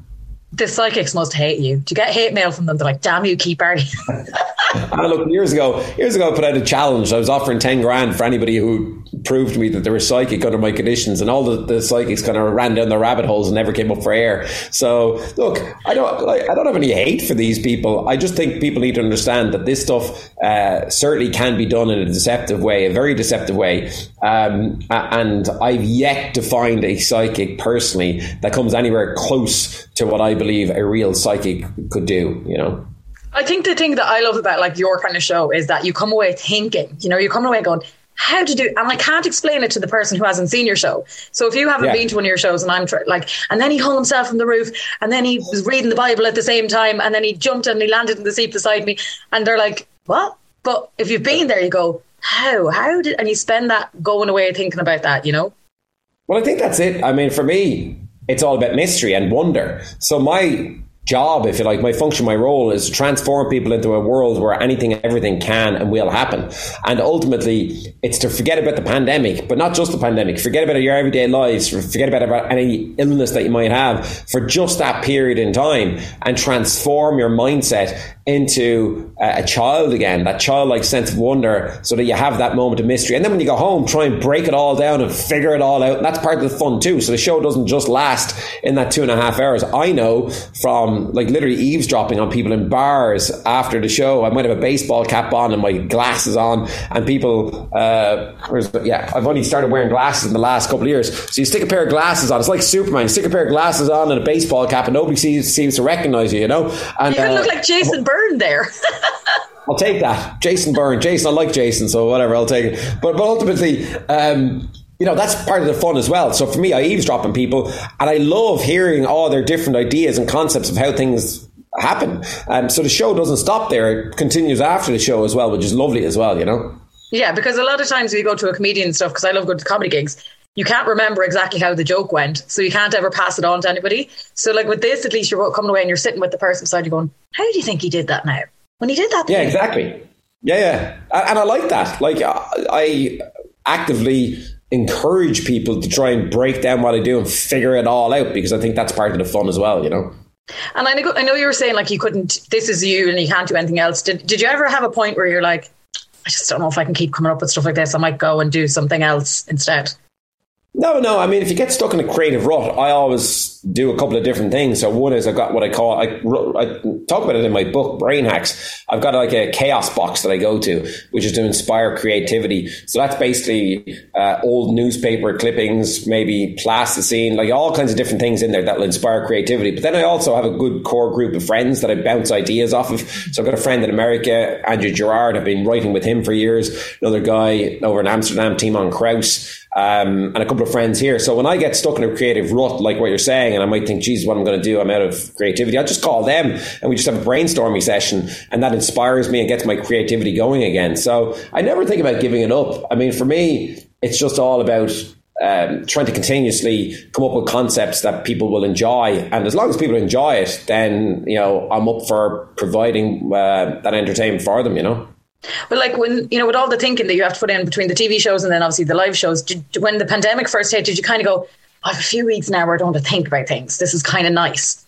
the psychics must hate you. Do you get hate mail from them? They're like, damn you, Keith Barry. [laughs] [laughs] I look years ago, years ago I put out a challenge. I was offering 10 grand for anybody who proved to me that they were psychic under my conditions and all the, the psychics kind of ran down the rabbit holes and never came up for air. So look, I don't, like, I don't have any hate for these people. I just think people need to understand that this stuff uh, certainly can be done in a deceptive way, a very deceptive way. Um, and I've yet to find a psychic personally that comes anywhere close to what I believe a real psychic could do, you know? I think the thing that I love about like your kind of show is that you come away thinking, you know, you come away going, how to do, and I can't explain it to the person who hasn't seen your show. So if you haven't yeah. been to one of your shows, and I'm tr- like, and then he hung himself from the roof, and then he was reading the Bible at the same time, and then he jumped and he landed in the seat beside me, and they're like, what? But if you've been there, you go, how? How did? And you spend that going away thinking about that, you know. Well, I think that's it. I mean, for me, it's all about mystery and wonder. So my job, if you like, my function, my role is to transform people into a world where anything and everything can and will happen. And ultimately, it's to forget about the pandemic, but not just the pandemic. Forget about your everyday lives. Forget about, about any illness that you might have for just that period in time and transform your mindset into a, child again, that childlike sense of wonder, so that you have that moment of mystery. And then when you go home, try and break it all down and figure it all out. And that's part of the fun too. So the show doesn't just last in that two and a half hours. I know from like literally eavesdropping on people in bars after the show. I might have a baseball cap on and my glasses on, and people, uh, yeah, I've only started wearing glasses in the last couple of years. So you stick a pair of glasses on. It's like Superman. You stick a pair of glasses on and a baseball cap, and nobody seems seems to recognize you. You know, and you uh, look like Jason. Byrne there. [laughs] I'll take that. Jason Byrne. Jason, I like Jason, so whatever, I'll take it. But, but ultimately, um, you know, that's part of the fun as well. So for me, I eavesdrop on people and I love hearing all their different ideas and concepts of how things happen. Um, so the show doesn't stop there. It continues after the show as well, which is lovely as well, you know? Yeah, because a lot of times we go to a comedian and stuff, because I love going to comedy gigs, you can't remember exactly how the joke went. So you can't ever pass it on to anybody. So like with this, at least you're coming away and you're sitting with the person beside you going, how do you think he did that now? When he did that? Yeah, exactly. Yeah, yeah. And I like that. Like I actively encourage people to try and break down what I do and figure it all out because I think that's part of the fun as well, you know? And I know, I know you were saying like you couldn't, this is you and you can't do anything else. Did, did you ever have a point where you're like, I just don't know if I can keep coming up with stuff like this. I might go and do something else instead. No, no. I mean, if you get stuck in a creative rut, I always do a couple of different things. So one is I've got what I call I, I talk about it in my book Brain Hacks. I've got like a chaos box that I go to, which is to inspire creativity. So that's basically uh, old newspaper clippings, maybe plasticine, like all kinds of different things in there that will inspire creativity. But then I also have a good core group of friends that I bounce ideas off of. So I've got a friend in America, Andrew Gerard. I've been writing with him for years. Another guy over in Amsterdam, Timon Krause um, and a couple of friends here. So when I get stuck in a creative rut, like what you're saying, and I might think, geez, what am I'm going to do, I'm out of creativity, I just call them and we just have a brainstorming session and that inspires me and gets my creativity going again. So I never think about giving it up. I mean, for me, it's just all about um, trying to continuously come up with concepts that people will enjoy. And as long as people enjoy it, then, you know, I'm up for providing uh, that entertainment for them, you know? But like when you know, with all the thinking that you have to put in between the TV shows and then obviously the live shows, did, when the pandemic first hit, did you kind of go, I have a few weeks now where I don't have to think about things. This is kind of nice.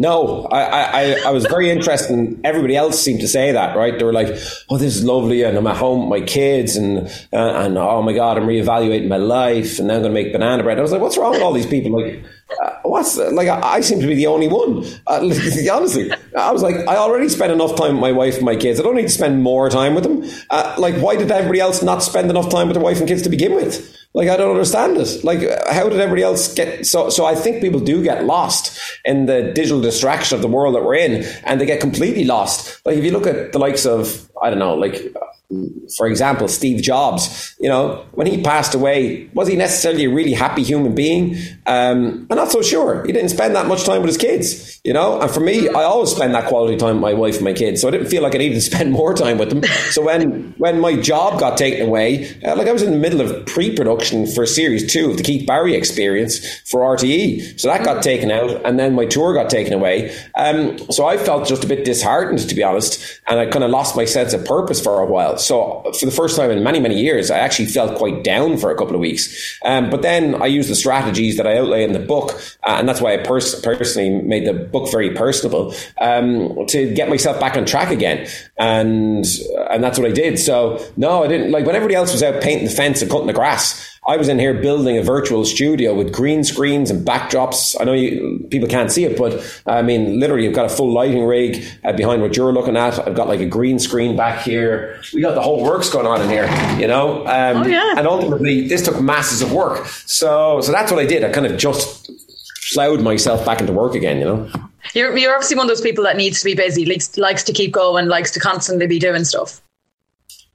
No, I, I, I was very interested in everybody else seemed to say that, right? They were like, oh, this is lovely. And I'm at home with my kids and, uh, and oh my God, I'm reevaluating my life and now I'm going to make banana bread. I was like, what's wrong with all these people? Like, uh, what's like, I, I, seem to be the only one. Uh, [laughs] honestly, I was like, I already spend enough time with my wife and my kids. I don't need to spend more time with them. Uh, like, why did everybody else not spend enough time with their wife and kids to begin with? Like I don't understand it. Like how did everybody else get so? So I think people do get lost in the digital distraction of the world that we're in, and they get completely lost. Like if you look at the likes of I don't know, like for example, Steve Jobs, you know, when he passed away, was he necessarily a really happy human being? Um, I'm not so sure. He didn't spend that much time with his kids, you know. And for me, I always spend that quality time with my wife and my kids, so I didn't feel like I needed to spend more time with them. So when when my job got taken away, uh, like I was in the middle of pre-production for series two of the Keith Barry Experience for RTE, so that got taken out, and then my tour got taken away. Um, so I felt just a bit disheartened, to be honest, and I kind of lost my sense of purpose for a while. So for the first time in many, many years, I actually felt quite down for a couple of weeks. Um, but then I used the strategies that I outlay in the book, uh, and that's why I pers- personally made the book very personable um, to get myself back on track again. And and that's what I did. So no, I didn't like when everybody else was out painting the fence and cutting the grass. I was in here building a virtual studio with green screens and backdrops. I know you, people can't see it, but I mean, literally, I've got a full lighting rig uh, behind what you're looking at. I've got like a green screen back here. We got the whole works going on in here, you know. Um, oh, yeah. And ultimately, this took masses of work. So, so that's what I did. I kind of just plowed myself back into work again, you know. You're, you're obviously one of those people that needs to be busy, likes, likes to keep going, likes to constantly be doing stuff.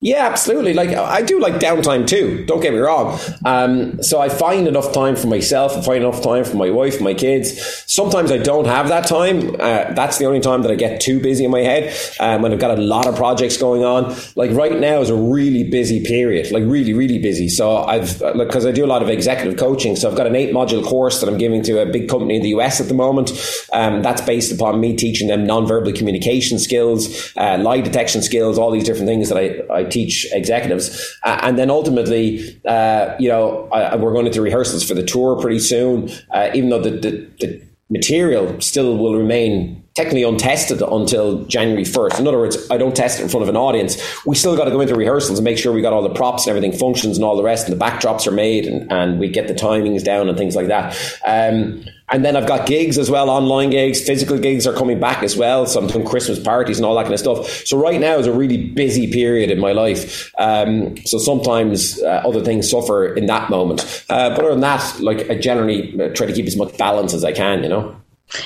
Yeah, absolutely. Like I do like downtime too. Don't get me wrong. Um, so I find enough time for myself. I find enough time for my wife, my kids. Sometimes I don't have that time. Uh, that's the only time that I get too busy in my head um, when I've got a lot of projects going on. Like right now is a really busy period. Like really, really busy. So I've because I do a lot of executive coaching. So I've got an eight module course that I'm giving to a big company in the US at the moment. Um, that's based upon me teaching them nonverbal communication skills, uh, lie detection skills, all these different things that I, I teach executives. Uh, and then ultimately, uh, you know, I, we're going into rehearsals for the tour pretty soon, uh, even though the, the, the material still will remain technically untested until January 1st. In other words, I don't test it in front of an audience. We still got to go into rehearsals and make sure we got all the props and everything functions and all the rest, and the backdrops are made and, and we get the timings down and things like that. Um, and then I've got gigs as well, online gigs, physical gigs are coming back as well. So I'm doing Christmas parties and all that kind of stuff. So right now is a really busy period in my life. Um, so sometimes uh, other things suffer in that moment. Uh, but other than that, like I generally uh, try to keep as much balance as I can, you know.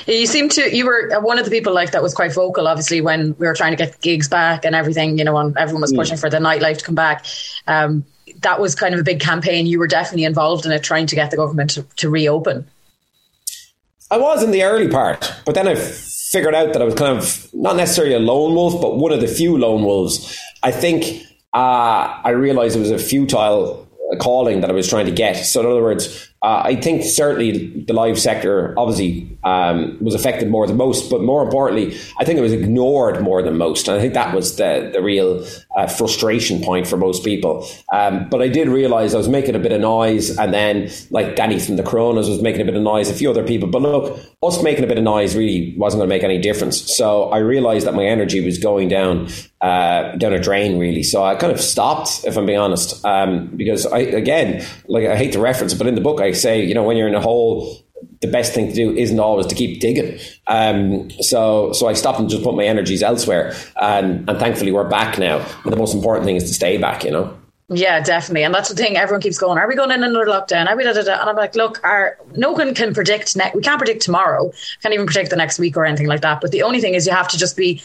You seem to you were uh, one of the people like that was quite vocal, obviously, when we were trying to get gigs back and everything. You know, when everyone was mm. pushing mm. for the nightlife to come back. Um, that was kind of a big campaign. You were definitely involved in it, trying to get the government to, to reopen. I was in the early part, but then I figured out that I was kind of not necessarily a lone wolf, but one of the few lone wolves. I think uh, I realized it was a futile calling that I was trying to get. So, in other words, uh, I think certainly the live sector obviously um, was affected more than most, but more importantly, I think it was ignored more than most. And I think that was the, the real uh, frustration point for most people. Um, but I did realize I was making a bit of noise, and then, like Danny from the Coronas was making a bit of noise, a few other people. But look, us making a bit of noise really wasn't going to make any difference. So I realized that my energy was going down uh, down a drain, really. So I kind of stopped, if I'm being honest, um, because I, again, like I hate to reference but in the book I say, you know, when you're in a hole, the best thing to do isn't always to keep digging. Um, so, so I stopped and just put my energies elsewhere, and, and thankfully we're back now. But the most important thing is to stay back, you know. Yeah, definitely. And that's the thing. Everyone keeps going, are we going in another lockdown? Are we da, da, da? And I'm like, look, our, no one can predict, ne- we can't predict tomorrow. Can't even predict the next week or anything like that. But the only thing is you have to just be,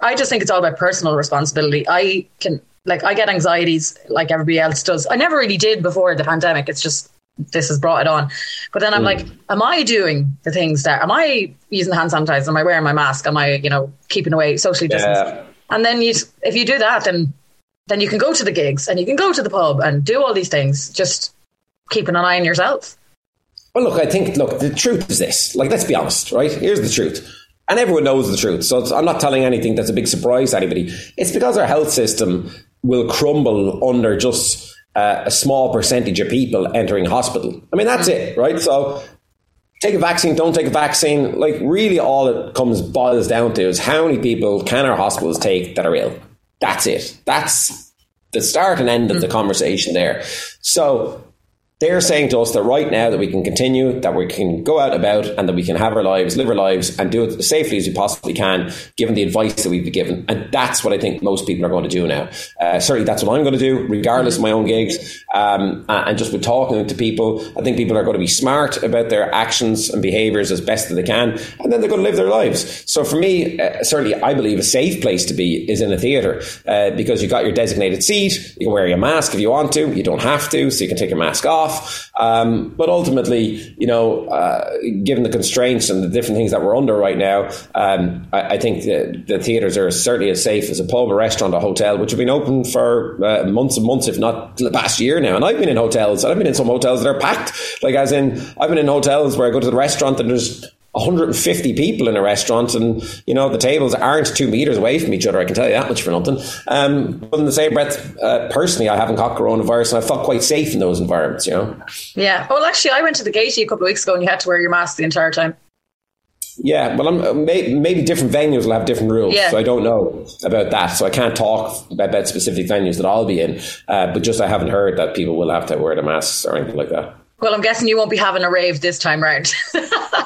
I just think it's all about personal responsibility. I can, like, I get anxieties like everybody else does. I never really did before the pandemic. It's just, this has brought it on. But then I'm mm. like, am I doing the things that, am I using hand sanitizer? Am I wearing my mask? Am I, you know, keeping away socially distanced? Yeah. And then you, if you do that, then then you can go to the gigs and you can go to the pub and do all these things. Just keeping an eye on yourself. Well, look, I think, look, the truth is this. Like, let's be honest, right? Here's the truth. And everyone knows the truth. So I'm not telling anything that's a big surprise to anybody. It's because our health system will crumble under just uh, a small percentage of people entering hospital. I mean, that's it, right? So take a vaccine, don't take a vaccine. Like, really, all it comes boils down to is how many people can our hospitals take that are ill? That's it. That's the start and end of the mm. conversation there. So they're saying to us that right now that we can continue, that we can go out about and that we can have our lives, live our lives and do it as safely as we possibly can, given the advice that we've been given. And that's what I think most people are going to do now. Uh, certainly that's what I'm going to do, regardless of my own gigs. Um, and just with talking to people, I think people are going to be smart about their actions and behaviours as best that they can. And then they're going to live their lives. So for me, uh, certainly I believe a safe place to be is in a theatre uh, because you've got your designated seat. You can wear your mask if you want to. You don't have to. So you can take your mask off off. Um, but ultimately, you know, uh, given the constraints and the different things that we're under right now, um, I, I, think the, the, theatres are certainly as safe as a pub, a restaurant, a hotel, which have been open for uh, months and months, if not the past year now. And I've been in hotels, I've been in some hotels that are packed. Like, as in, I've been in hotels where I go to the restaurant and there's 150 people in a restaurant, and you know the tables aren't two meters away from each other. I can tell you that much for nothing. Um, but in the same breath, uh, personally, I haven't got coronavirus, and I felt quite safe in those environments. You know. Yeah. Well, actually, I went to the Gaiety a couple of weeks ago, and you had to wear your mask the entire time. Yeah, well, I'm, uh, maybe different venues will have different rules, yeah. so I don't know about that. So I can't talk about specific venues that I'll be in. Uh, but just I haven't heard that people will have to wear the masks or anything like that. Well, I'm guessing you won't be having a rave this time round. [laughs] no,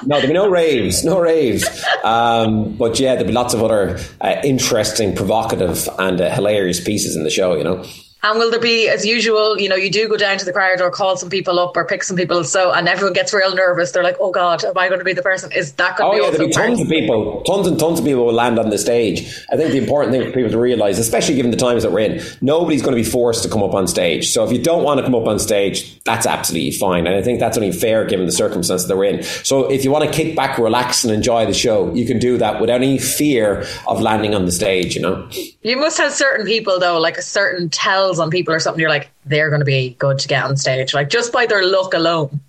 there'll be no raves, no raves. Um, but yeah, there'll be lots of other uh, interesting, provocative, and uh, hilarious pieces in the show. You know. And will there be, as usual, you know, you do go down to the crowd or call some people up or pick some people, so and everyone gets real nervous. They're like, "Oh God, am I going to be the person? Is that going oh, to be?" Oh yeah, there'll be tons of people, tons and tons of people will land on the stage. I think the important thing for people to realise, especially given the times that we're in, nobody's going to be forced to come up on stage. So if you don't want to come up on stage, that's absolutely fine, and I think that's only fair given the circumstances that we're in. So if you want to kick back, relax, and enjoy the show, you can do that without any fear of landing on the stage. You know, you must have certain people though, like a certain on people or something you're like they're going to be good to get on stage, like just by their look alone.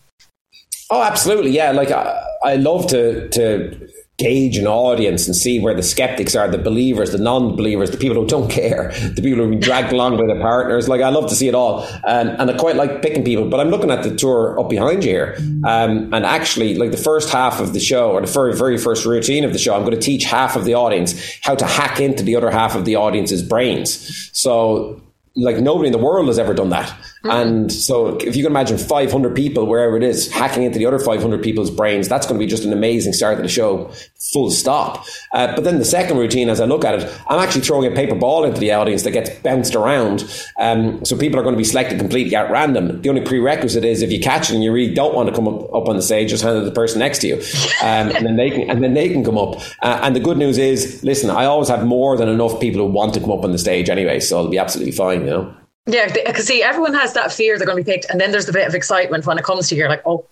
Oh, absolutely, yeah. Like I, I love to to gauge an audience and see where the skeptics are, the believers, the non-believers, the people who don't care, the people who are dragged along by their partners. Like I love to see it all, um, and I quite like picking people. But I'm looking at the tour up behind you here, um, and actually, like the first half of the show or the very very first routine of the show, I'm going to teach half of the audience how to hack into the other half of the audience's brains. So like nobody in the world has ever done that. Mm-hmm. And so if you can imagine 500 people, wherever it is, hacking into the other 500 people's brains, that's going to be just an amazing start to the show, full stop. Uh, but then the second routine, as I look at it, I'm actually throwing a paper ball into the audience that gets bounced around. Um, so people are going to be selected completely at random. The only prerequisite is if you catch it and you really don't want to come up, up on the stage, just hand it to the person next to you. [laughs] Um, and then they can, and then they can come up. Uh, and the good news is, listen, I always have more than enough people who want to come up on the stage anyway, so it'll be absolutely fine, you know. Yeah, because see, everyone has that fear they're going to be picked, and then there's the bit of excitement when it comes to you. You're like, oh,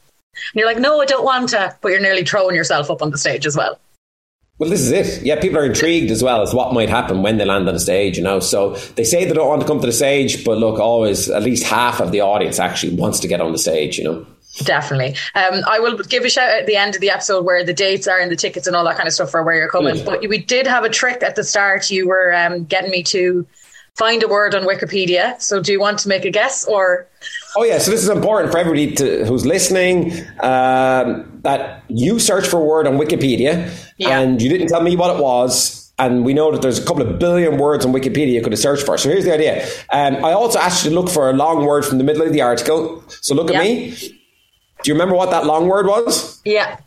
and you're like, no, I don't want to, but you're nearly throwing yourself up on the stage as well. Well, this is it. Yeah, people are intrigued as well as what might happen when they land on the stage, you know. So they say they don't want to come to the stage, but look, always at least half of the audience actually wants to get on the stage, you know. Definitely. Um, I will give a shout out at the end of the episode where the dates are and the tickets and all that kind of stuff for where you're coming. Good. But we did have a trick at the start. You were um, getting me to find a word on Wikipedia. So do you want to make a guess or? Oh yeah, so this is important for everybody to, who's listening. Um, that you search for a word on Wikipedia, Yeah. and you didn't tell me what it was, and we know that there's a couple of billion words on Wikipedia you could have searched for. So here's the idea. Um, I also asked you to look for a long word from the middle of the article. So look at me. Do you remember what that long word was? Yeah.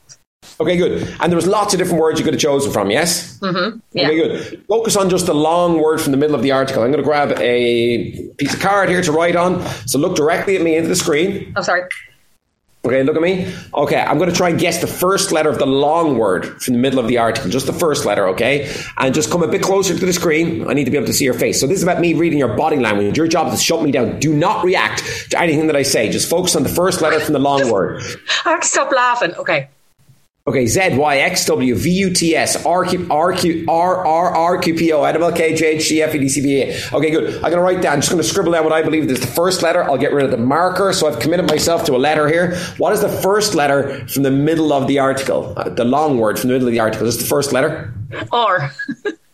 Okay, good. And there was lots of different words you could have chosen from. Yes. Mm-hmm. Yeah. Okay, good. Focus on just the long word from the middle of the article. I'm going to grab a piece of card here to write on. So look directly at me into the screen. I'm sorry. Okay, look at me. Okay, I'm going to try and guess the first letter of the long word from the middle of the article, just the first letter, okay? And just come a bit closer to the screen. I need to be able to see your face. So this is about me reading your body language. Your job is to shut me down. Do not react to anything that I say. Just focus on the first letter from the long word. [laughs] I have to stop laughing. Okay. Okay, Z, Y, X, W, V, U, T, S, R, Q, R, Q, R, R, R, Q, P, O, N, M, L, K, J, H, C, F, E, D, C, B, A. Okay, good. I'm going to write down, just going to scribble down what I believe is the first letter. I'll get rid of the marker. So I've committed myself to a letter here. What is the first letter from the middle of the article? Uh, the long word from the middle of the article. Just the first letter? R. [laughs]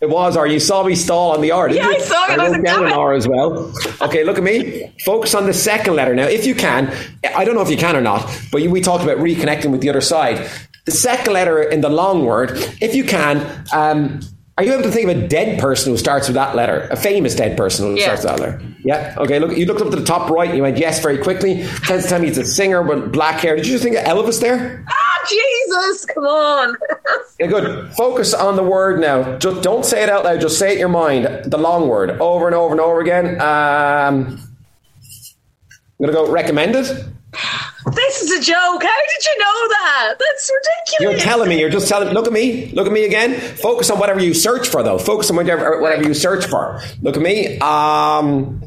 It was R. You saw me stall on the R, Yeah, you? I saw it. I was wrote like, down an. R as well. Okay, look at me. Focus on the second letter now, if you can. I don't know if you can or not, but we talked about reconnecting with the other side. The second letter in the long word, if you can, um, are you able to think of a dead person who starts with that letter? A famous dead person who Yeah. starts with that letter? Yeah. Okay. Look, you looked up to the top right and you went yes very quickly. Tends to tell me it's a singer with black hair. Did you just think of Elvis there? Ah, Jesus! Come on. Yeah, good. Focus on the word now. Just don't say it out loud. Just say it in your mind. The long word over and over and over again. Um, I'm gonna go recommended. This is a joke. How did you know that? That's ridiculous. You're telling me. You're just telling. Look at me. Look at me again. Focus on whatever you search for, though. Focus on whatever whatever you search for. Look at me. Um,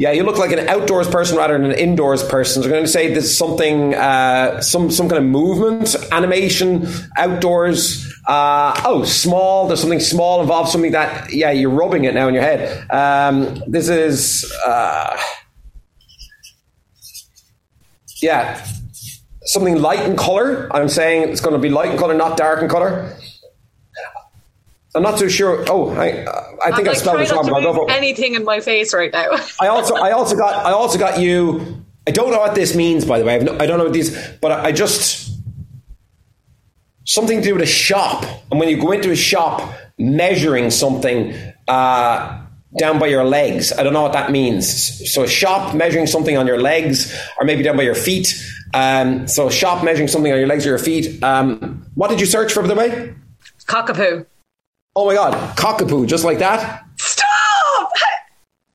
yeah, you look like an outdoors person rather than an indoors person. So I'm going to say there's something, uh, some some kind of movement, animation, outdoors. Uh, oh, small. There's something small involved. Something that yeah, you're rubbing it now in your head. Um, this is uh, yeah, something light in color. I'm saying it's going to be light in color, not dark in color. I'm not too sure. Oh, I, I think I'm I like spelled trying this wrong, but I'll go move for anything in my face right now. I also, I also got, I also got you. I don't know what this means, by the way. I've no, I don't know what these, but I, I just something to do with a shop. And when you go into a shop, measuring something uh, down by your legs. I don't know what that means. So a shop measuring something on your legs, or maybe down by your feet. Um, so a shop measuring something on your legs or your feet. Um, what did you search for, by the way? Cockapoo. Oh my God, cockapoo, just like that. Stop! [laughs]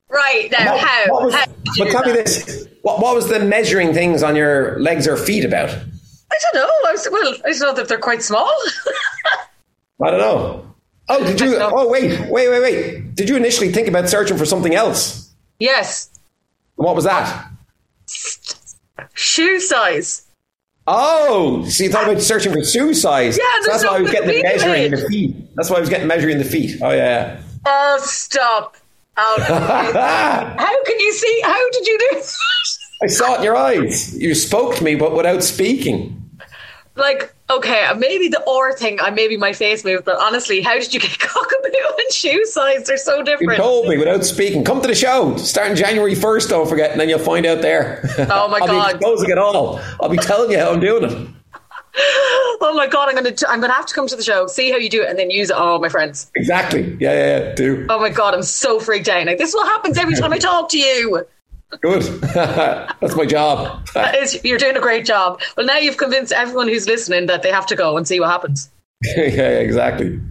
Right now, What- how? what was- how but tell me this: what, what was the measuring things on your legs or feet about? I don't know. I was, well, I just know that they're quite small. [laughs] I don't know. Oh, did you? Oh, wait, wait, wait, wait. Did you initially think about searching for something else? yes, What was that? shoe size. Oh, so you thought about searching for shoe size? Yeah, so that's why I was getting the measuring in the feet. That's why I was getting measuring the feet. Oh yeah. Oh, stop! Oh, [laughs] how can you see? How did you do? I saw it in your eyes. You spoke to me, but without speaking. like, okay, uh, maybe the or thing, I maybe my face moved, but honestly, how did you get [laughs] cockapoo and shoe size? They're so different. You told me without speaking. Come to the show starting January first. Don't forget, and then you'll find out there. [laughs] Oh, my [laughs] I'll God. be exposing it all. I'll be telling you how I'm doing it. Oh my god, I'm gonna t- I'm gonna have to come to the show, see how you do it, and then use it on all my friends. Exactly. Yeah, yeah, yeah. Do. Oh my god, I'm so freaked out. Like this is what happens every time I talk to you. Good. [laughs] That's my job. That is, you're doing a great job. Well, now you've convinced everyone who's listening that they have to go and see what happens. yeah, [laughs] yeah, exactly. [gasps]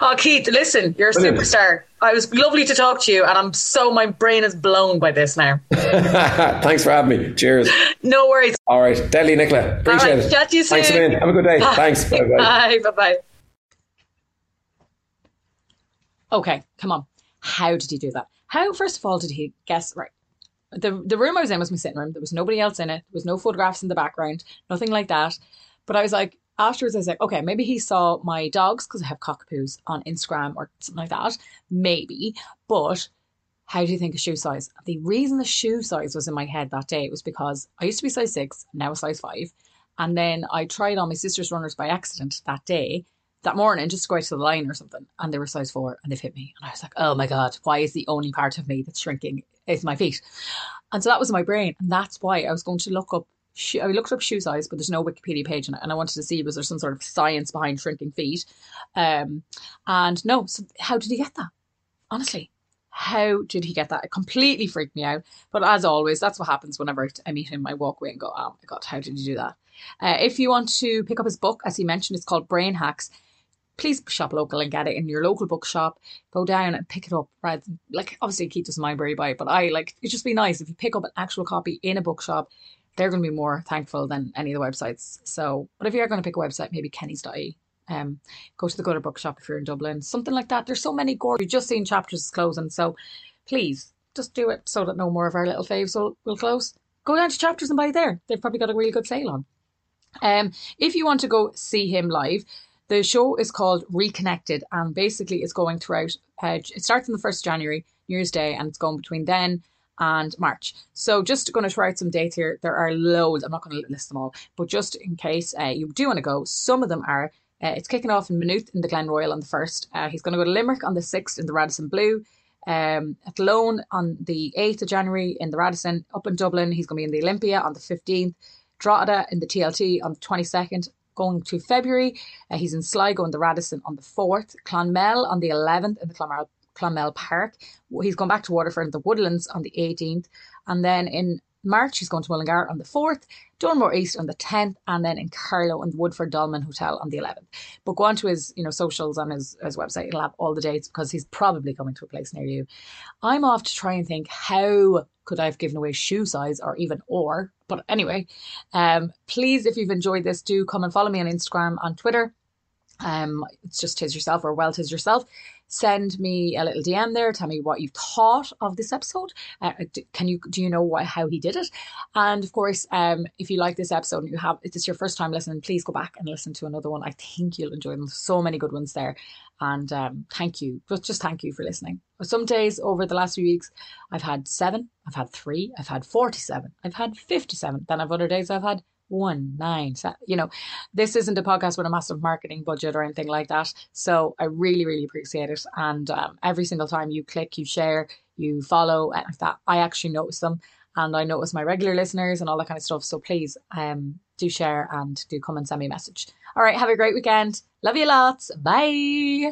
Oh, Keith, listen, you're a Brilliant. superstar. I was lovely to talk to you, and I'm so my brain is blown by this now. [laughs] Thanks for having me. Cheers. No worries. All right. Deadly, Nicola. Appreciate All right, it. chat to you Thanks a soon. Have a good day. Thanks. Bye bye. Bye. Bye. Bye. Okay, come on. How did you do that? How, first of all, did he guess right? The, the room I was in was my sitting room. There was nobody else in it. There was no photographs in the background, nothing like that. But I was like, afterwards, I was like, okay, maybe he saw my dogs because I have cockapoos on Instagram or something like that. Maybe. But how do you think of shoe size? The reason the shoe size was in my head that day was because I used to be size six, now a size five. And then I tried on my sister's runners by accident that day, that morning, just to go out to the line or something. And they were size four and they've hit me. And I was like, oh my God, why is the only part of me that's shrinking is my feet? And so that was my brain. And that's why I was going to look up I looked up shoe size, but there's no Wikipedia page on it, and I wanted to see was there some sort of science behind shrinking feet. Um, and no, so how did he get that? Honestly, how did he get that? It completely freaked me out. But as always, that's what happens whenever I meet him. I walk away and go, oh my God, how did you do that? Uh, if you want to pick up his book, as he mentioned, it's called Brain Hacks. Please shop local and get it in your local bookshop. Go down and pick it up. Right, like obviously keep this in my library by, but I like it. Just be nice if you pick up an actual copy in a bookshop. They're going to be more thankful than any of the websites. So, but if you're going to pick a website, maybe Kenny's.ie um, go to the Gutter Bookshop if you're in Dublin, something like that. There's so many gorgeous. You've just seen chapters closing, so please just do it so that no more of our little faves will, will close. Go down to chapters and buy there. They've probably got a really good sale on. Um, if you want to go see him live, the show is called Reconnected, and basically it's going throughout. Uh, it starts on the first January, New Year's Day, and it's going between then and March. So just going to try out some dates here. There are loads. I'm not going to list them all, but just in case uh, you do want to go, some of them are uh, it's kicking off in Maynooth in the Glen Royal on the 1st. Uh, he's going to go to Limerick on the 6th in the Radisson Blu. Um, Athlone on the 8th of January in the Radisson. Up in Dublin, he's going to be in the Olympia on the 15th. Drogheda in the TLT on the 22nd. Going to February, uh, he's in Sligo in the Radisson on the 4th. Clonmel on the 11th in the Clonmel, Clonmel Park. He's going back to Waterford in the Woodlands on the 18th. And then in March, he's going to Mullingar on the 4th, Dunmore East on the 10th, and then in Carlow and Woodford Dolmen Hotel on the 11th. But go on to his, you know, socials on his, his website. He'll have all the dates because he's probably coming to a place near you. I'm off to try and think how could I have given away shoe size or even or. But anyway, um, please, if you've enjoyed this, do come and follow me on Instagram, on Twitter. Um, it's just tis yourself or well tis yourself send me a little DM there. Tell me what you thought of this episode. Uh, can you do you know what, how he did it? And of course, um, if you like this episode and you have if it's your first time listening, please go back and listen to another one. I think you'll enjoy them. So many good ones there. And um, thank you, just just thank you for listening. Some days over the last few weeks, I've had seven, I've had three, I've had forty-seven, I've had fifty-seven. Then I've other days I've had one nine. You know, this isn't a podcast with a massive marketing budget or anything like that. So I really, really appreciate it. And um, every single time you click, you share, you follow, and that, I actually notice them, and I notice my regular listeners and all that kind of stuff. So please, um, do share and do come and send me a message. All right, have a great weekend. Love you lots. Bye.